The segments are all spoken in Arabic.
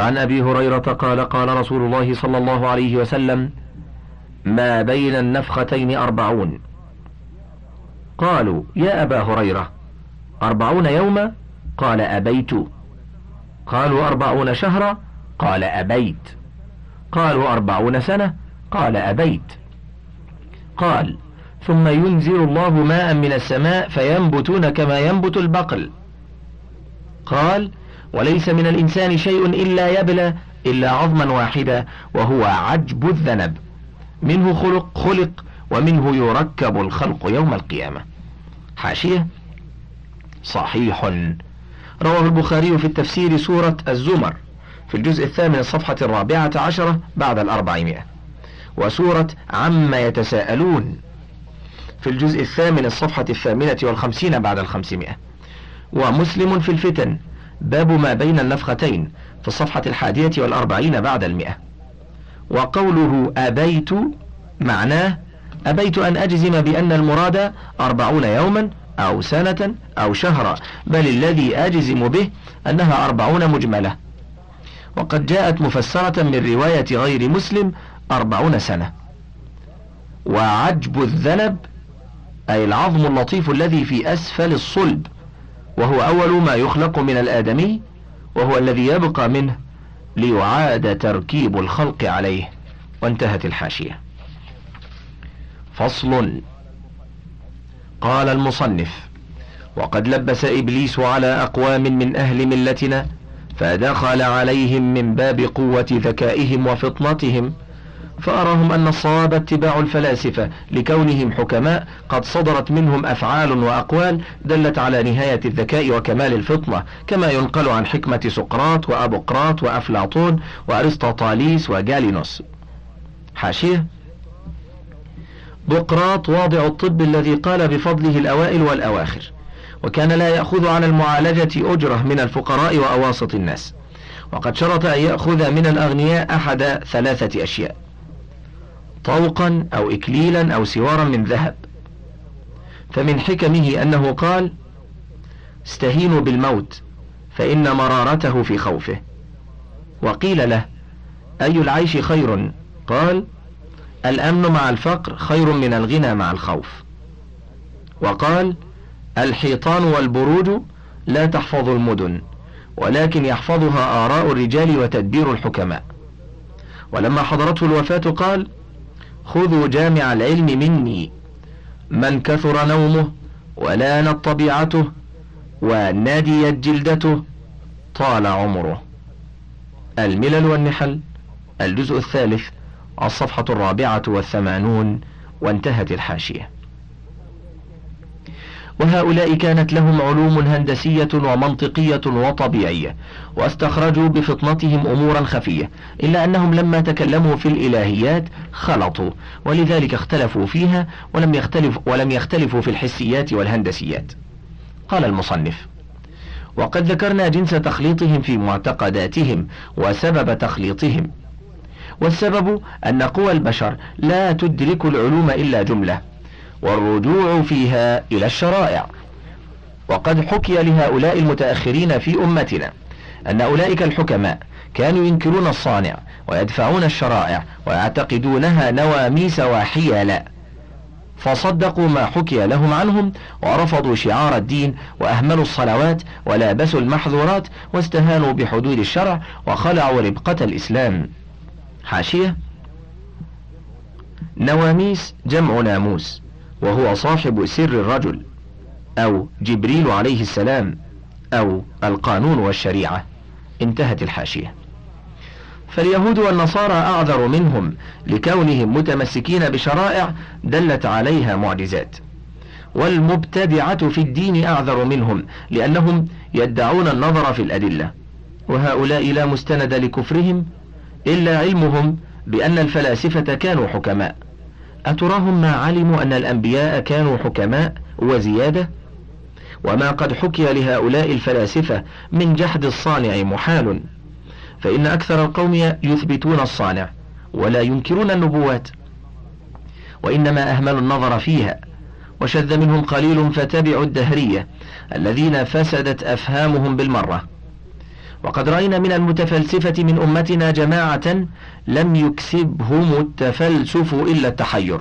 فعن أبي هريرة قال قال رسول الله صلى الله عليه وسلم ما بين النفختين أربعون. قالوا يا أبا هريرة أربعون يوما قال أبيت. قالوا أربعون شهرا؟ قال أبيت. قالوا أربعون سنة؟ قال أبيت. قال ثم ينزل الله ماء من السماء فينبتون كما ينبت البقل. قال وليس من الإنسان شيء إلا يبلى إلا عظما واحدا وهو عجب الذنب. منه خلق خلق ومنه يركب الخلق يوم القيامة. حاشية؟ صحيح. رواه البخاري في التفسير سورة الزمر في الجزء الثامن الصفحة الرابعة عشرة بعد الأربعمائة وسورة عما يتساءلون في الجزء الثامن الصفحة الثامنة والخمسين بعد الخمسمائة. ومسلم في الفتن باب ما بين النفختين في الصفحة الحادية والأربعين بعد المئة. وقوله أبيت معناه أبيت أن أجزم بأن المراد أربعون يوما أو سنة أو شهرا بل الذي أجزم به أنها أربعون مجملة. وقد جاءت مفسرة من رواية غير مسلم أربعون سنة. وعجب الذنب أي العظم اللطيف الذي في أسفل الصلب وهو أول ما يخلق من الآدمي وهو الذي يبقى منه ليعاد تركيب الخلق عليه. وانتهت الحاشية. فصل. قال المصنف وقد لبس إبليس على أقوام من أهل ملتنا فدخل عليهم من باب قوة ذكائهم وفطنتهم فأراهم أن الصواب اتباع الفلاسفة لكونهم حكماء قد صدرت منهم أفعال وأقوال دلت على نهاية الذكاء وكمال الفطنة كما ينقل عن حكمة سقراط وأبوقراط وأفلاطون وأرسطاطاليس وجالينوس حاشية. بقراط واضع الطب الذي قال بفضله الأوائل والأواخر وكان لا يأخذ على المعالجة أجرة من الفقراء وأواسط الناس وقد شرط أن يأخذ من الأغنياء أحد ثلاثة أشياء. طوقا أو إكليلا أو سوارا من ذهب. فمن حكمه أنه قال استهينوا بالموت فإن مرارته في خوفه. وقيل له أي العيش خير؟ قال الأمن مع الفقر خير من الغنى مع الخوف. وقال الحيطان والبروج لا تحفظ المدن ولكن يحفظها آراء الرجال وتدبير الحكماء. ولما حضرته الوفاة قال خذوا جامع العلم مني. من كثر نومه ولانت طبيعته ونديت جلدته طال عمره. الملل والنحل الجزء الثالث الصفحة الرابعة والثمانون وانتهت الحاشية. وهؤلاء كانت لهم علوم هندسية ومنطقية وطبيعية واستخرجوا بفطنتهم أمورا خفية إلا أنهم لما تكلموا في الإلهيات خلطوا ولذلك اختلفوا فيها ولم, يختلف ولم يختلفوا في الحسيات والهندسيات. قال المصنف وقد ذكرنا جنس تخليطهم في معتقداتهم وسبب تخليطهم والسبب أن قوى البشر لا تدرك العلوم إلا جملة والرجوع فيها إلى الشرائع. وقد حكي لهؤلاء المتأخرين في أمتنا أن أولئك الحكماء كانوا ينكرون الصانع ويدفعون الشرائع ويعتقدونها نواميس وحيلا فصدقوا ما حكي لهم عنهم ورفضوا شعار الدين وأهملوا الصلوات ولابسوا المحظورات واستهانوا بحدود الشرع وخلعوا ربقة الإسلام. حاشية. نواميس جمع ناموس. وهو صاحب سر الرجل أو جبريل عليه السلام أو القانون والشريعة. انتهت الحاشية. فاليهود والنصارى أعذر منهم لكونهم متمسكين بشرائع دلت عليها معجزات. والمبتدعة في الدين أعذر منهم لأنهم يدعون النظر في الأدلة. وهؤلاء لا مستند لكفرهم إلا علمهم بأن الفلاسفة كانوا حكماء. أتراهم ما علموا أن الأنبياء كانوا حكماء وزيادة؟ وما قد حكي لهؤلاء الفلاسفة من جحد الصانع محال. فإن أكثر القوم يثبتون الصانع ولا ينكرون النبوات. وإنما أهملوا النظر فيها. وشذ منهم قليل فتبعوا الدهرية الذين فسدت أفهامهم بالمرة. وقد رأينا من المتفلسفة من أمتنا جماعة لم يكسبهم التفلسف إلا التحير.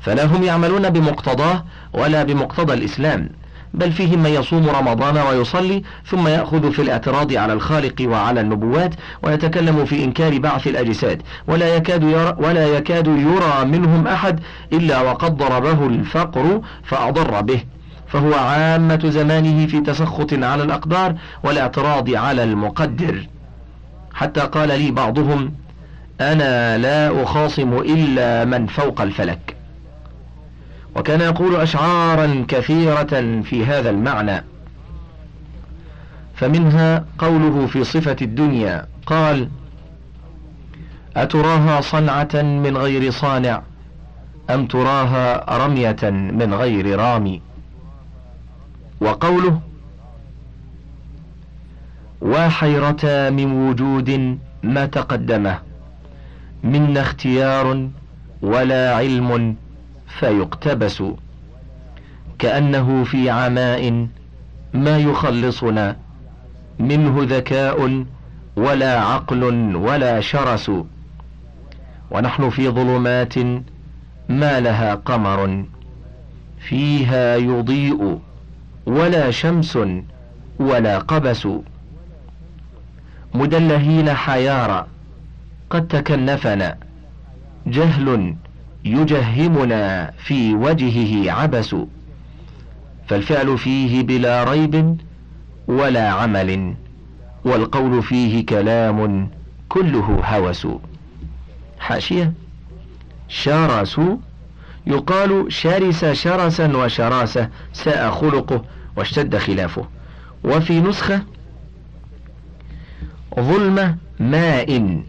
فلا هم يعملون بمقتضاه ولا بمقتضى الإسلام بل فيهم من يصوم رمضان ويصلي ثم يأخذ في الاعتراض على الخالق وعلى النبوات ويتكلم في إنكار بعث الأجساد ولا يكاد يرى, ولا يكاد يرى منهم أحد إلا وقد ضربه الفقر فأضر به. فهو عامة زمانه في تسخط على الأقدار والاعتراض على المقدر. حتى قال لي بعضهم أنا لا أخاصم إلا من فوق الفلك. وكان يقول أشعارا كثيرة في هذا المعنى. فمنها قوله في صفة الدنيا قال أتراها صنعة من غير صانع أم تراها رمية من غير رامي؟ وقوله وحيرة من وجود ما تقدمه منا اختيار ولا علم فيقتبس كأنه في عماء ما يخلصنا منه ذكاء ولا عقل ولا شرس ونحن في ظلمات ما لها قمر فيها يضيء. ولا شمس ولا قبس. مدلهين حيارى قد تكنفنا. جهل يجهمنا في وجهه عبس. فالفعل فيه بلا ريب ولا عمل والقول فيه كلام كله هوس. حاشية. شرس يقال شرس شرسا وشراسة ساء خلقه واشتد خلافه. وفي نسخة ظلمة ماء.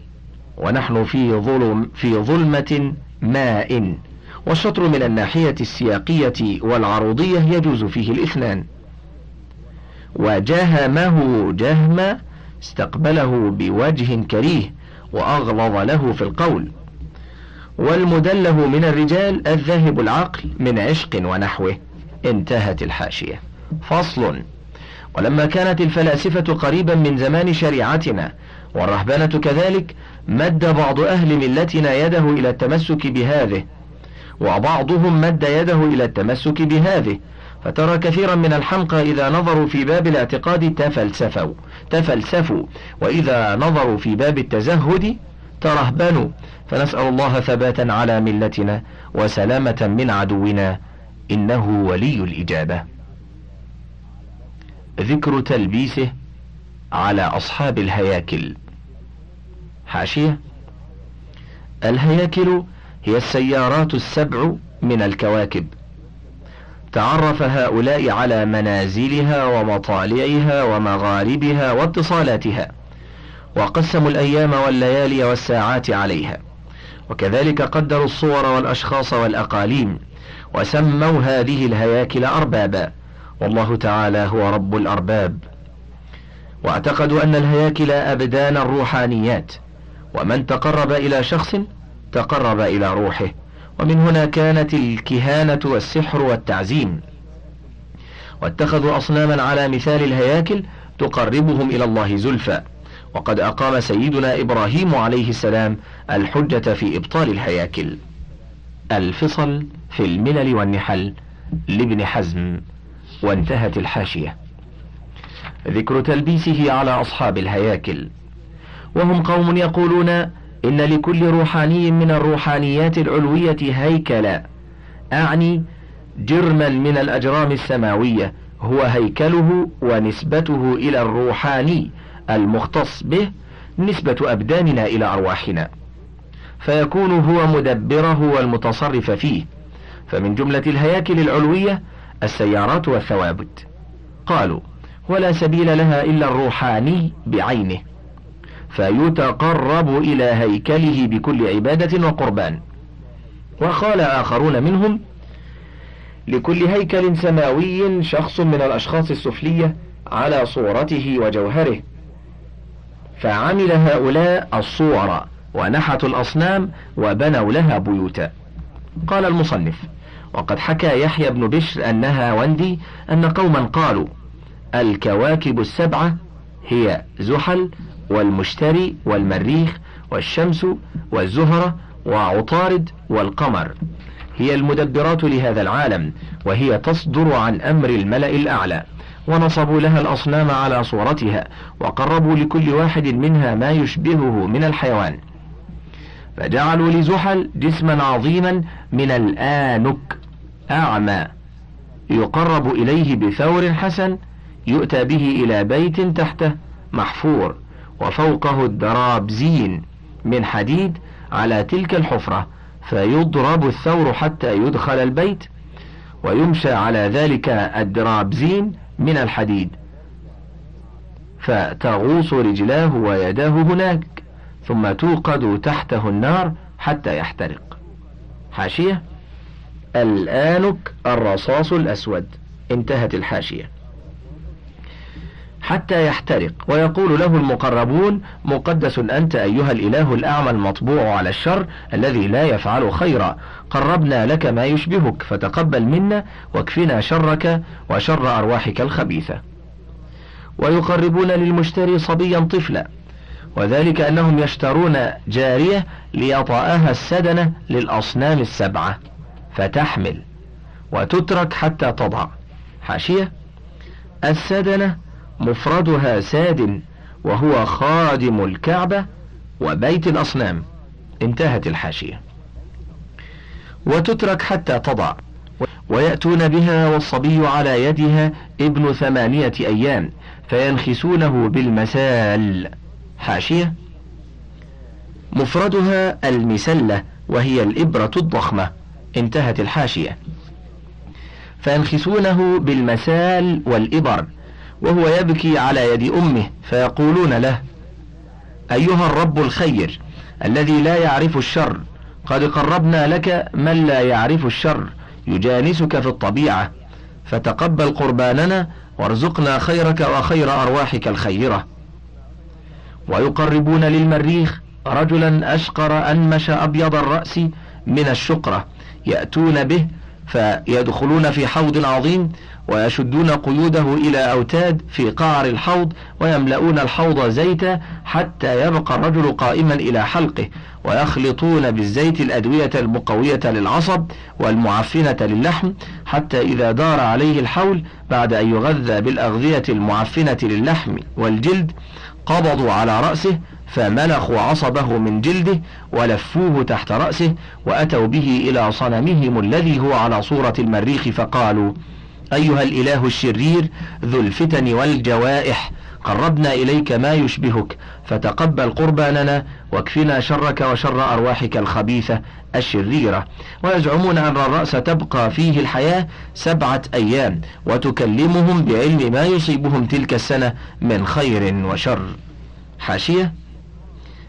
ونحن في ظلم في ظلمة ماء. والشطر من الناحية السياقية والعروضية يجوز فيه الإثنان. وجهمه جهم استقبله بوجه كريه وأغلظ له في القول. والمدله من الرجال الذاهب العقل من عشق ونحوه. انتهت الحاشية. فصل. ولما كانت الفلاسفة قريبا من زمان شريعتنا والرهبنة كذلك مد بعض أهل ملتنا يده إلى التمسك بهذه. وبعضهم مد يده إلى التمسك بهذه. فترى كثيرا من الحمقى إذا نظروا في باب الاعتقاد تفلسفوا. تفلسفوا. وإذا نظروا في باب التزهد ترهبنوا. فنسأل الله ثباتا على ملتنا وسلامة من عدونا إنه ولي الإجابة. ذكر تلبيسه على أصحاب الهياكل. حاشية. الهياكل هي السيارات السبع من الكواكب. تعرف هؤلاء على منازلها ومطالعها ومغاربها واتصالاتها. وقسموا الأيام والليالي والساعات عليها. وكذلك قدروا الصور والأشخاص والأقاليم وسموا هذه الهياكل أربابا. والله تعالى هو رب الأرباب. واعتقدوا أن الهياكل أبدان الروحانيات. ومن تقرب إلى شخص تقرب إلى روحه. ومن هنا كانت الكهانة والسحر والتعزيم. واتخذوا أصناما على مثال الهياكل تقربهم إلى الله زلفى. وقد أقام سيدنا إبراهيم عليه السلام الحجة في إبطال الهياكل. الفصل في الملل والنحل لابن حزم وانتهت الحاشية. ذكر تلبيسه على أصحاب الهياكل. وهم قوم يقولون إن لكل روحاني من الروحانيات العلوية هيكلا. أعني جرما من الأجرام السماوية هو هيكله ونسبته إلى الروحاني المختص به نسبة أبداننا إلى أرواحنا فيكون هو مدبره والمتصرف فيه فمن جملة الهياكل العلوية السيارات والثوابت. قالوا ولا سبيل لها إلا الروحاني بعينه فيتقرب إلى هيكله بكل عبادة وقربان. وقال آخرون منهم لكل هيكل سماوي شخص من الأشخاص السفلية على صورته وجوهره فعمل هؤلاء الصور ونحتوا الأصنام وبنوا لها بيوتا. قال المصنف وقد حكى يحيى بن بشر أنها وندي أن قوما قالوا الكواكب السبعة هي زحل والمشتري والمريخ والشمس والزهرة وعطارد والقمر. هي المدبرات لهذا العالم وهي تصدر عن أمر الملأ الأعلى. ونصبوا لها الأصنام على صورتها وقربوا لكل واحد منها ما يشبهه من الحيوان. فجعلوا لزحل جسما عظيما من الآنك أعمى يقرب إليه بثور حسن يؤتى به إلى بيت تحته محفور وفوقه الدرابزين من حديد على تلك الحفرة فيضرب الثور حتى يدخل البيت ويمشى على ذلك الدرابزين من الحديد. فتغوص رجلاه ويداه هناك ثم توقد تحته النار حتى يحترق. حاشية؟ الآنك الرصاص الأسود. انتهت الحاشية. حتى يحترق. ويقول له المقربون مقدس أنت أيها الإله الأعمى المطبوع على الشر الذي لا يفعل خيرا. قربنا لك ما يشبهك فتقبل منا واكفنا شرك وشر أرواحك الخبيثة. ويقربون للمشتري صبيا طفلا. وذلك أنهم يشترون جارية ليطأها السدنة للأصنام السبعة. فتحمل وتترك حتى تضع. حاشية. السدنة مفردها ساد وهو خادم الكعبة وبيت الأصنام. انتهت الحاشية. وتترك حتى تضع. ويأتون بها والصبي على يدها ابن ثمانية أيام فينخسونه بالمسال. حاشية. مفردها المسلة وهي الإبرة الضخمة. انتهت الحاشية. فينخسونه بالمسال والإبر. وهو يبكي على يد أمه فيقولون له أيها الرب الخير الذي لا يعرف الشر قد قربنا لك من لا يعرف الشر يجانسك في الطبيعة فتقبل قرباننا وارزقنا خيرك وخير أرواحك الخيرة. ويقربون للمريخ رجلا أشقر أنمش أبيض الرأس من الشقرة يأتون به فيدخلون في حوض عظيم ويشدون قيوده إلى أوتاد في قعر الحوض ويملؤون الحوض زيتا حتى يبقى الرجل قائما إلى حلقه ويخلطون بالزيت الأدوية المقوية للعصب والمعفنة للحم حتى إذا دار عليه الحول بعد أن يغذى بالأغذية المعفنة للحم والجلد قبضوا على رأسه فملخوا عصبه من جلده ولفوه تحت رأسه وأتوا به إلى صنمهم الذي هو على صورة المريخ فقالوا أيها الإله الشرير ذو الفتن والجوائح قربنا إليك ما يشبهك فتقبل قرباننا واكفنا شرك وشر أرواحك الخبيثة الشريرة. ويزعمون أن الرأس تبقى فيه الحياة سبعة أيام وتكلمهم بعلم ما يصيبهم تلك السنة من خير وشر. حاشية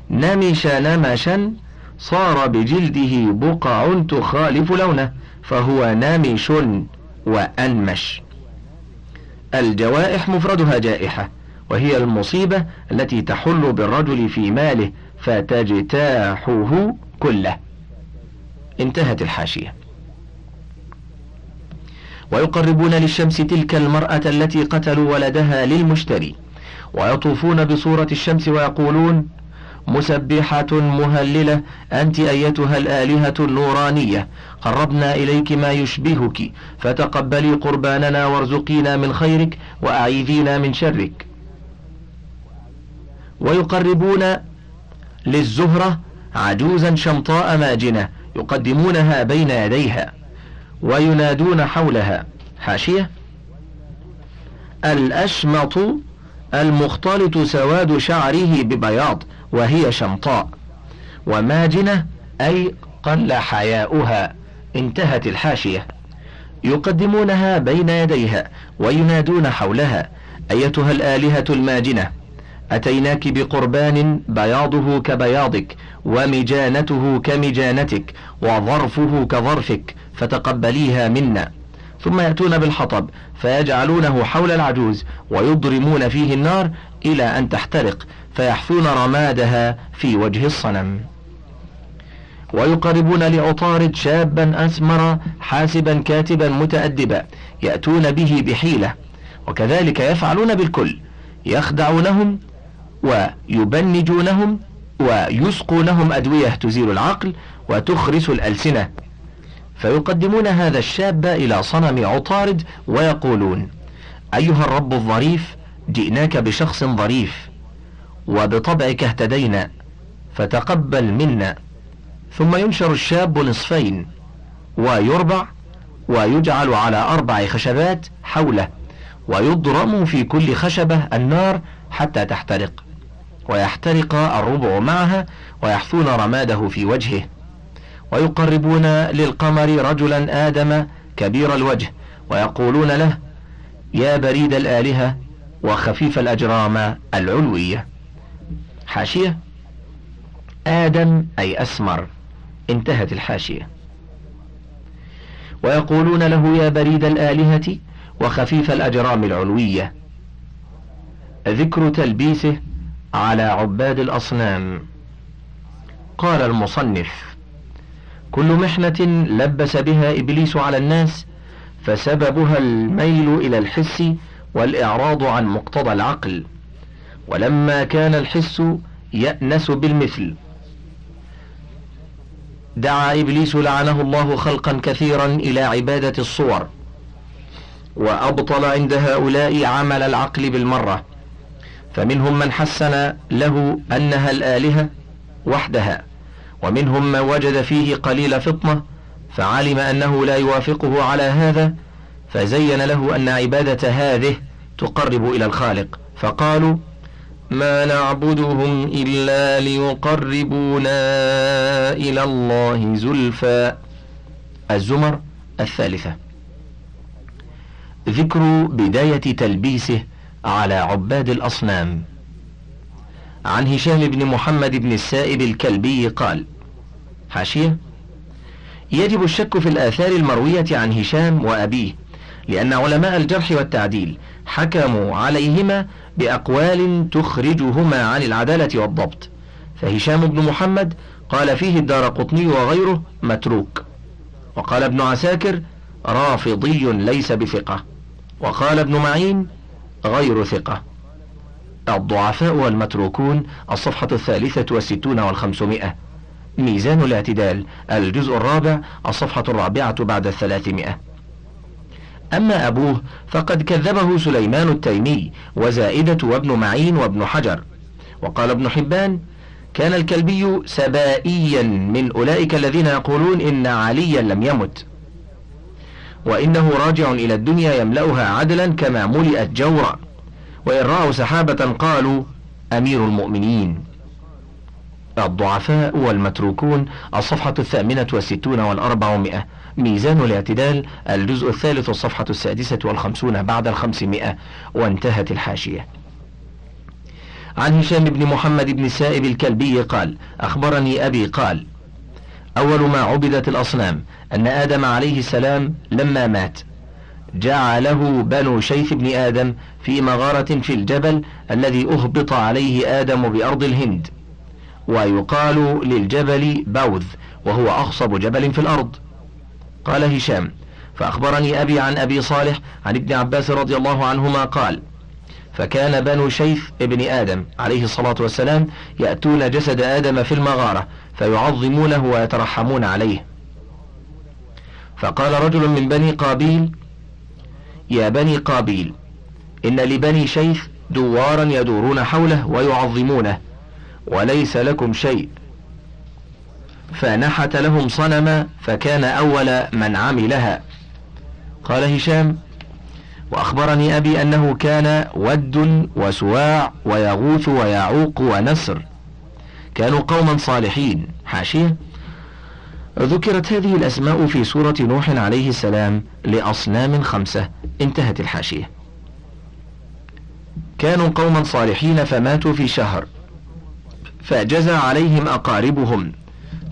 نمش نمشا صار بجلده بقع تخالف لونه فهو نامش وأنمش. الجوائح مفردها جائحة وهي المصيبة التي تحل بالرجل في ماله فتجتاحه كله. انتهت الحاشية. ويقربون للشمس تلك المرأة التي قتلوا ولدها للمشتري ويطوفون بصورة الشمس ويقولون مسبحة مهللة. أنت أيتها الآلهة النورانية. قربنا إليك ما يشبهك. فتقبلي قرباننا وارزقينا من خيرك وأعيذينا من شرك. ويقربون للزهرة عجوزا شمطاء ماجنة يقدمونها بين يديها وينادون حولها. حاشية. الأشمط المختلط سواد شعره ببياض. وهي شمطاء وماجنة أي قل حياؤها انتهت الحاشية. يقدمونها بين يديها وينادون حولها أيتها الآلهة الماجنة أتيناك بقربان بياضه كبياضك ومجانته كمجانتك وظرفه كظرفك فتقبليها منا. ثم يأتون بالحطب فيجعلونه حول العجوز ويضرمون فيه النار إلى أن تحترق. فيحثون رمادها في وجه الصنم. ويقربون لعطارد شابا أسمر حاسبا كاتبا متأدبا يأتون به بحيلة وكذلك يفعلون بالكل يخدعونهم ويبنجونهم ويسقونهم أدوية تزيل العقل وتخرس الألسنة. فيقدمون هذا الشاب إلى صنم عطارد ويقولون أيها الرب الظريف جئناك بشخص ظريف. وبطبعك اهتدينا فتقبل منا. ثم ينشر الشاب نصفين ويربع ويجعل على أربع خشبات حوله ويضرم في كل خشبة النار حتى تحترق. ويحترق الربع معها ويحثون رماده في وجهه. ويقربون للقمر رجلا آدم كبير الوجه ويقولون له يا بريد الآلهة وخفيف الأجرام العلوية. حاشية آدم أي أسمر. انتهت الحاشية. ويقولون له يا بريد الآلهة وخفيف الأجرام العلوية. ذكر تلبيسه على عباد الأصنام. قال المصنف كل محنة لبس بها إبليس على الناس فسببها الميل إلى الحس والإعراض عن مقتضى العقل. ولما كان الحس يأنس بالمثل. دعا إبليس لعنه الله خلقا كثيرا إلى عبادة الصور وأبطل عند هؤلاء عمل العقل بالمرة. فمنهم من حسن له أنها الآلهة وحدها ومنهم من وجد فيه قليل فطنة فعلم أنه لا يوافقه على هذا فزين له أن عبادة هذه تقرب إلى الخالق. فقالوا ما نعبدهم إلا ليقربونا إلى الله زلفى. الزمر الثالثة. ذكر بداية تلبيسه على عباد الأصنام. عن هشام بن محمد بن السائب الكلبي قال حاشية. يجب الشك في الآثار المروية عن هشام وأبيه لأن علماء الجرح والتعديل حكموا عليهما بأقوال تخرجهما عن العدالة والضبط. فهشام بن محمد قال فيه الدار قطني وغيره متروك. وقال ابن عساكر رافضي ليس بثقة. وقال ابن معين غير ثقة. الضعفاء والمتروكون الصفحة الثالثة والستون والخمسمائة. ميزان الاعتدال. الجزء الرابع الصفحة الرابعة بعد الثلاثمائة. أما أبوه فقد كذبه سليمان التيمي وزائدة وابن معين وابن حجر. وقال ابن حبان كان الكلبي سبائيا من أولئك الذين يقولون إن عليا لم يمت. وإنه راجع إلى الدنيا يملأها عدلا كما ملئت جورا. وإن رأوا سحابة قالوا أمير المؤمنين. الضعفاء والمتروكون الصفحة الثامنة والستون والأربعمائة. ميزان الاعتدال الجزء الثالث الصفحة السادسة والخمسون بعد الخمسمائة وانتهت الحاشية. عن هشام بن محمد بن سائب الكلبي قال أخبرني أبي قال أول ما عبدت الأصنام أن آدم عليه السلام لما مات جعله بنو شيث بن آدم في مغارة في الجبل الذي أهبط عليه آدم بأرض الهند ويقال للجبل بوذ وهو أخصب جبل في الأرض. قال هشام فأخبرني أبي عن أبي صالح عن ابن عباس رضي الله عنهما قال فكان بنو شيث ابن آدم عليه الصلاة والسلام يأتون جسد آدم في المغارة فيعظمونه ويترحمون عليه. فقال رجل من بني قابيل يا بني قابيل إن لبني شيث دوارا يدورون حوله ويعظمونه وليس لكم شيء. فنحت لهم صنما فكان أول من عملها. قال هشام وأخبرني أبي أنه كان ود وسواع ويغوث ويعوق ونسر. كانوا قوما صالحين. حاشية. ذكرت هذه الأسماء في سورة نوح عليه السلام لأصنام خمسة. انتهت الحاشية. كانوا قوما صالحين فماتوا في شهر فجزى عليهم أقاربهم.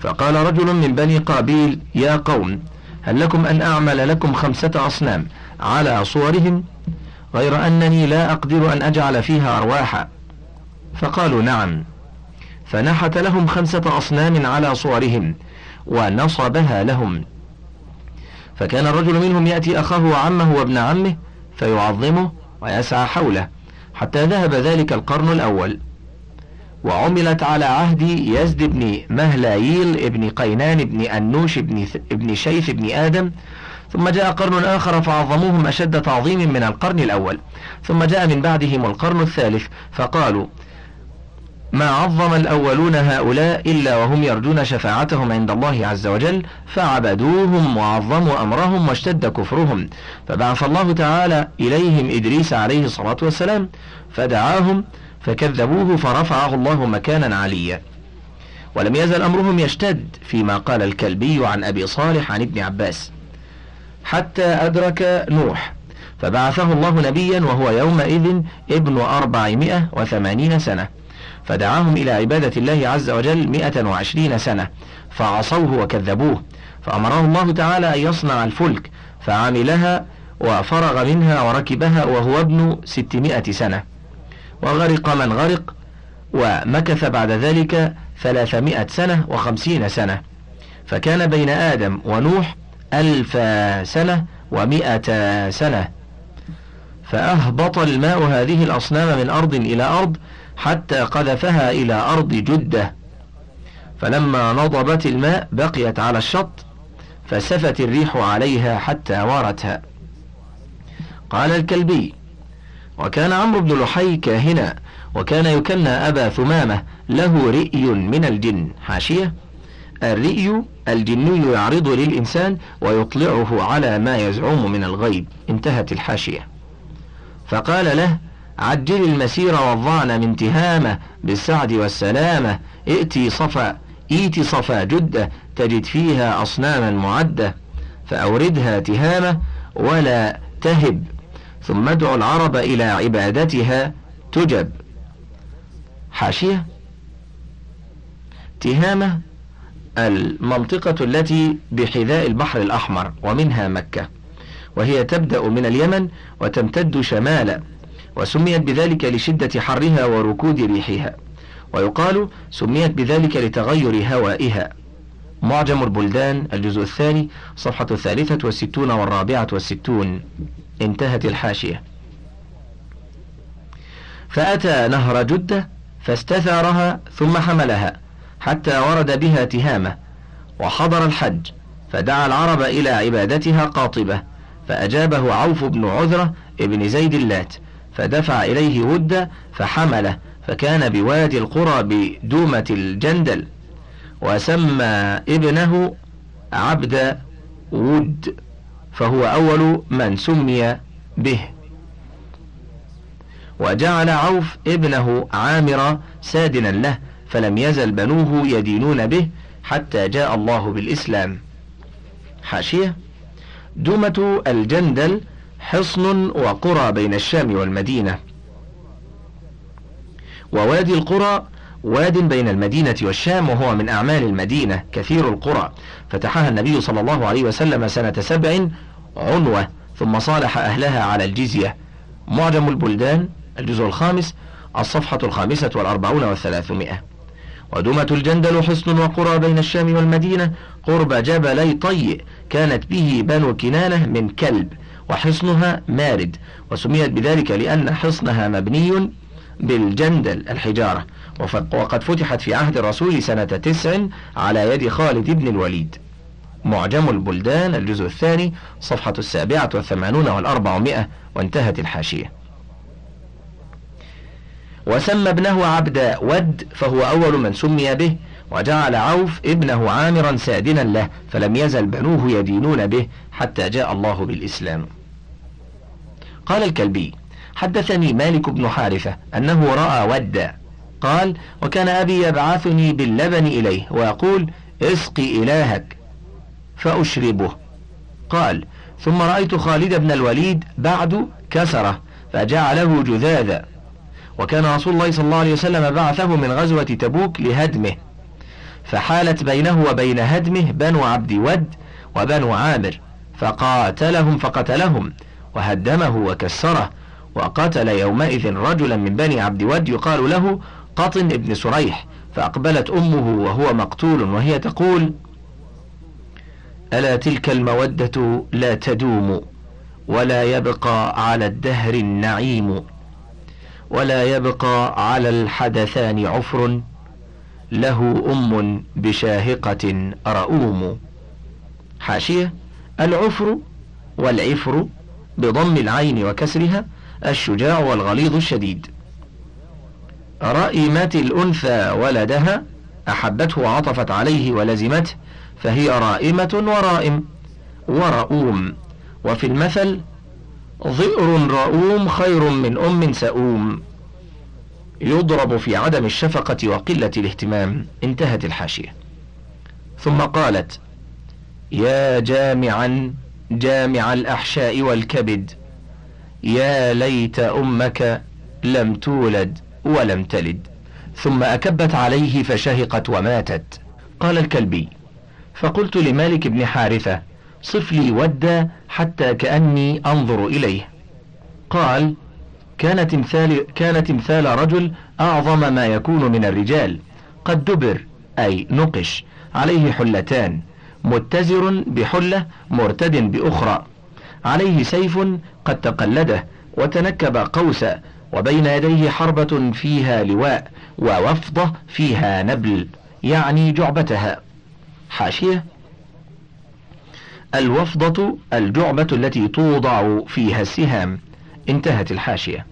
فقال رجل من بني قابيل يا قوم هل لكم أن أعمل لكم خمسة أصنام على صورهم غير أنني لا أقدر أن أجعل فيها أرواحا؟ فقالوا نعم. فنحت لهم خمسة أصنام على صورهم ونصبها لهم. فكان الرجل منهم يأتي أخاه وعمه وابن عمه فيعظمه ويسعى حوله حتى ذهب ذلك القرن الأول. وعملت على عهد يزد بن مهلايل بن قينان بن أنوش بن, بن شيث بن آدم. ثم جاء قرن آخر فعظموهم أشد تعظيم من القرن الأول. ثم جاء من بعدهم القرن الثالث فقالوا ما عظم الأولون هؤلاء إلا وهم يرجون شفاعتهم عند الله عز وجل فعبدوهم وعظموا أمرهم واشتد كفرهم. فبعث الله تعالى إليهم إدريس عليه الصلاة والسلام فدعاهم فكذبوه فرفعه الله مكانا عليا. ولم يزل أمرهم يشتد فيما قال الكلبي عن أبي صالح عن ابن عباس. حتى أدرك نوح فبعثه الله نبيا وهو يومئذ ابن أربعمائة وثمانين سنة. فدعاهم إلى عبادة الله عز وجل مئة وعشرين سنة فعصوه وكذبوه. فأمره الله تعالى أن يصنع الفلك فعملها وفرغ منها وركبها وهو ابن ستمائة سنة. وغرق من غرق ومكث بعد ذلك ثلاثمائة سنة وخمسين سنة. فكان بين آدم ونوح ألف سنة ومائة سنة. فأهبط الماء هذه الأصنام من أرض إلى أرض حتى قذفها إلى أرض جدة. فلما نضبت الماء بقيت على الشط فسفت الريح عليها حتى وارتها. قال الكلبي وكان عمرو بن لحي كاهنا وكان يكنى أبا ثمامة له رئي من الجن. حاشية؟ الرئي الجني يعرض للإنسان ويطلعه على ما يزعم من الغيب. انتهت الحاشية. فقال له عجل المسير والظعن من تهامة بالسعد والسلامة. ائتي صفا ايت صفا جدة تجد فيها أصناما معدة. فأوردها تهامة ولا تهب. ثم ادعو العرب إلى عبادتها تجب. حاشية. تهامة. المنطقة التي بحذاء البحر الأحمر ومنها مكة. وهي تبدأ من اليمن وتمتد شمالا وسميت بذلك لشدة حرها وركود ريحها. ويقال سميت بذلك لتغير هوائها. معجم البلدان الجزء الثاني صفحة الثالثة والستون والرابعة والستون. انتهت الحاشية. فأتى نهر جدة فاستثارها ثم حملها حتى ورد بها تهامة وحضر الحج فدعا العرب إلى عبادتها قاطبة فأجابه عوف بن عذرة ابن زيد اللات فدفع إليه ود فحمله فكان بوادي القرى بدومة الجندل وسمى ابنه عبد ود فهو أول من سمي به. وجعل عوف ابنه عامر سادنا له فلم يزل بنوه يدينون به حتى جاء الله بالإسلام. حاشية دومة الجندل حصن وقرى بين الشام والمدينة. ووادي القرى واد بين المدينة والشام وهو من أعمال المدينة كثير القرى. فتحها النبي صلى الله عليه وسلم سنة سبع عنوة ثم صالح أهلها على الجزية. معجم البلدان الجزء الخامس الصفحة الخامسة والأربعون والثلاثمائة. ودمة الجندل حصن وقرى بين الشام والمدينة. قرب جبلي طي كانت به بنو كنانة من كلب وحصنها مارد. وسميت بذلك لأن حصنها مبني بالجندل الحجارة. وقد فتحت في عهد الرسول سنة تسع على يد خالد بن الوليد. معجم البلدان الجزء الثاني صفحة السابعة والثمانون والأربعمائة وانتهت الحاشية. وسمى ابنه عبد ود فهو أول من سمي به وجعل عوف ابنه عامرا سادنا له فلم يزل بنوه يدينون به حتى جاء الله بالإسلام. قال الكلبي حدثني مالك بن حارثة أنه رأى ودا قال وكان أبي يبعثني باللبن إليه ويقول اسقي إلهك فأشربه. قال ثم رأيت خالد بن الوليد بعد كسره فجعله جذاذا. وكان رسول الله صلى الله عليه وسلم بعثه من غزوة تبوك لهدمه. فحالت بينه وبين هدمه بنو عبد ود وبنو عامر فقاتلهم فقتلهم وهدمه وكسره. وقتل يومئذ رجلا من بني عبد ود يقال له قطن ابن سريح فأقبلت أمه وهو مقتول وهي تقول ألا تلك المودة لا تدوم ولا يبقى على الدهر النعيم ولا يبقى على الحدثان عفر له أم بشاهقة رؤوم. حاشية العفر والعفر بضم العين وكسرها الشجاع والغليظ الشديد. رئمت الأنثى ولدها أحبته وعطفت عليه ولزمته فهي رائمة ورائم ورؤوم. وفي المثل ظئر رؤوم خير من أم سؤوم. يضرب في عدم الشفقة وقلة الاهتمام. انتهت الحاشية. ثم قالت يا جامعا جامع الأحشاء والكبد. يا ليت أمك لم تولد ولم تلد. ثم أكبت عليه فشهقت وماتت. قال الكلبي فقلت لمالك بن حارثة صف لي ودا حتى كأني أنظر إليه. قال كان تمثال, كان تمثال رجل أعظم ما يكون من الرجال. قد دبر أي نقش عليه حلتان متزر بحلة مرتد بأخرى. عليه سيف قد تقلده وتنكب قوسا وبين يديه حربة فيها لواء ووفضة فيها نبل يعني جعبتها. حاشية. الوفضة الجعبة التي توضع فيها السهام. انتهت الحاشية.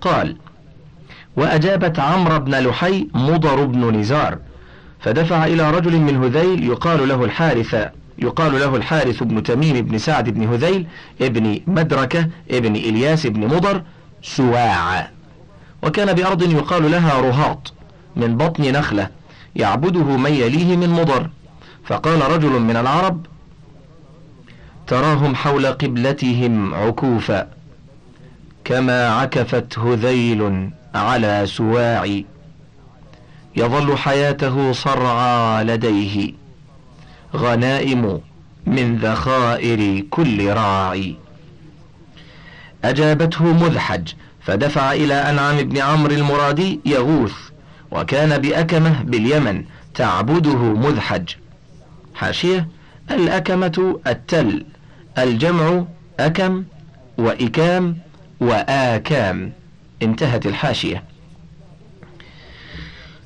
قال وأجابت عمرو بن لحي مضر بن نزار فدفع إلى رجل من هذيل يقال له الحارث. يقال له الحارث بن تميم بن سعد بن هذيل ابن مدركة ابن إلياس بن مضر سواع. وكان بأرض يقال لها رهاط من بطن نخلة يعبده من يليه من مضر. فقال رجل من العرب تراهم حول قبلتهم عكوفا كما عكفت هذيل على سواع. يظل حياته صرعى لديه. غنائم من ذخائر كل راعي. أجابته مذحج فدفع إلى أنعم بن عمرو المرادي يغوث وكان بأكمة باليمن تعبده مذحج. حاشية الأكمة التل الجمع أكم وإكام وآكام. انتهت الحاشية.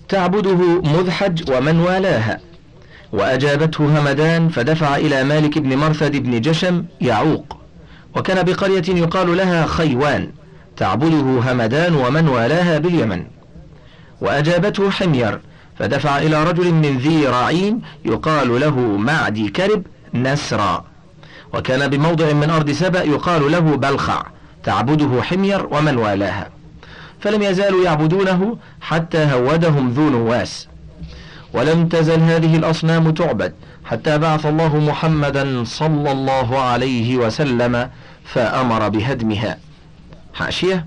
تعبده مذحج ومن والاها. وأجابته همدان فدفع إلى مالك بن مرثد بن جشم يعوق. وكان بقرية يقال لها خيوان تعبده همدان ومن والاها باليمن. وأجابته حمير فدفع إلى رجل من ذي راعين يقال له معدي كرب نسرا. وكان بموضع من أرض سبأ يقال له بلخع تعبده حمير ومن والاها. فلم يزالوا يعبدونه حتى هودهم ذو نواس. ولم تزل هذه الأصنام تعبد حتى بعث الله محمدا صلى الله عليه وسلم فأمر بهدمها. حاشية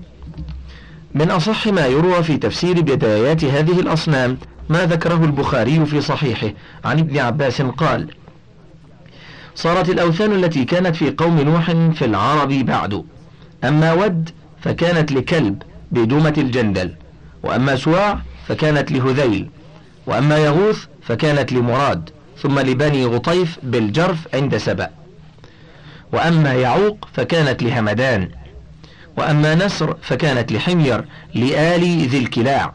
من أصح ما يروى في تفسير بدايات هذه الأصنام ما ذكره البخاري في صحيحه عن ابن عباس قال صارت الأوثان التي كانت في قوم نوح في العرب بعد. أما ود فكانت لكلب بدومة الجندل وأما سواع فكانت لهذيل وأما يغوث فكانت لمراد ثم لبني غطيف بالجرف عند سبأ. وأما يعوق فكانت لهمدان. وأما نسر فكانت لحمير لآل ذي الكلاع.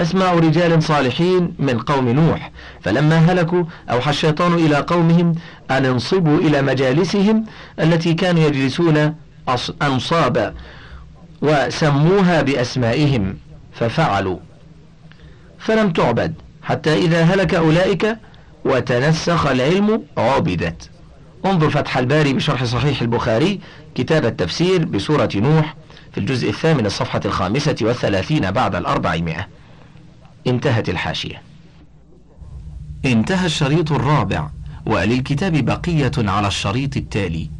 أسماء رجال صالحين من قوم نوح فلما هلكوا أوحى الشيطان إلى قومهم أن انصبوا إلى مجالسهم التي كانوا يجلسون أنصابا وسموها بأسمائهم ففعلوا. فلم تعبد حتى إذا هلك أولئك وتنسخ العلم عبدت. انظر فتح الباري بشرح صحيح البخاري كتاب التفسير بسورة نوح في الجزء الثامن الصفحة الخامسة والثلاثين بعد الأربعمائة. انتهت الحاشية. انتهى الشريط الرابع وللكتاب بقية على الشريط التالي.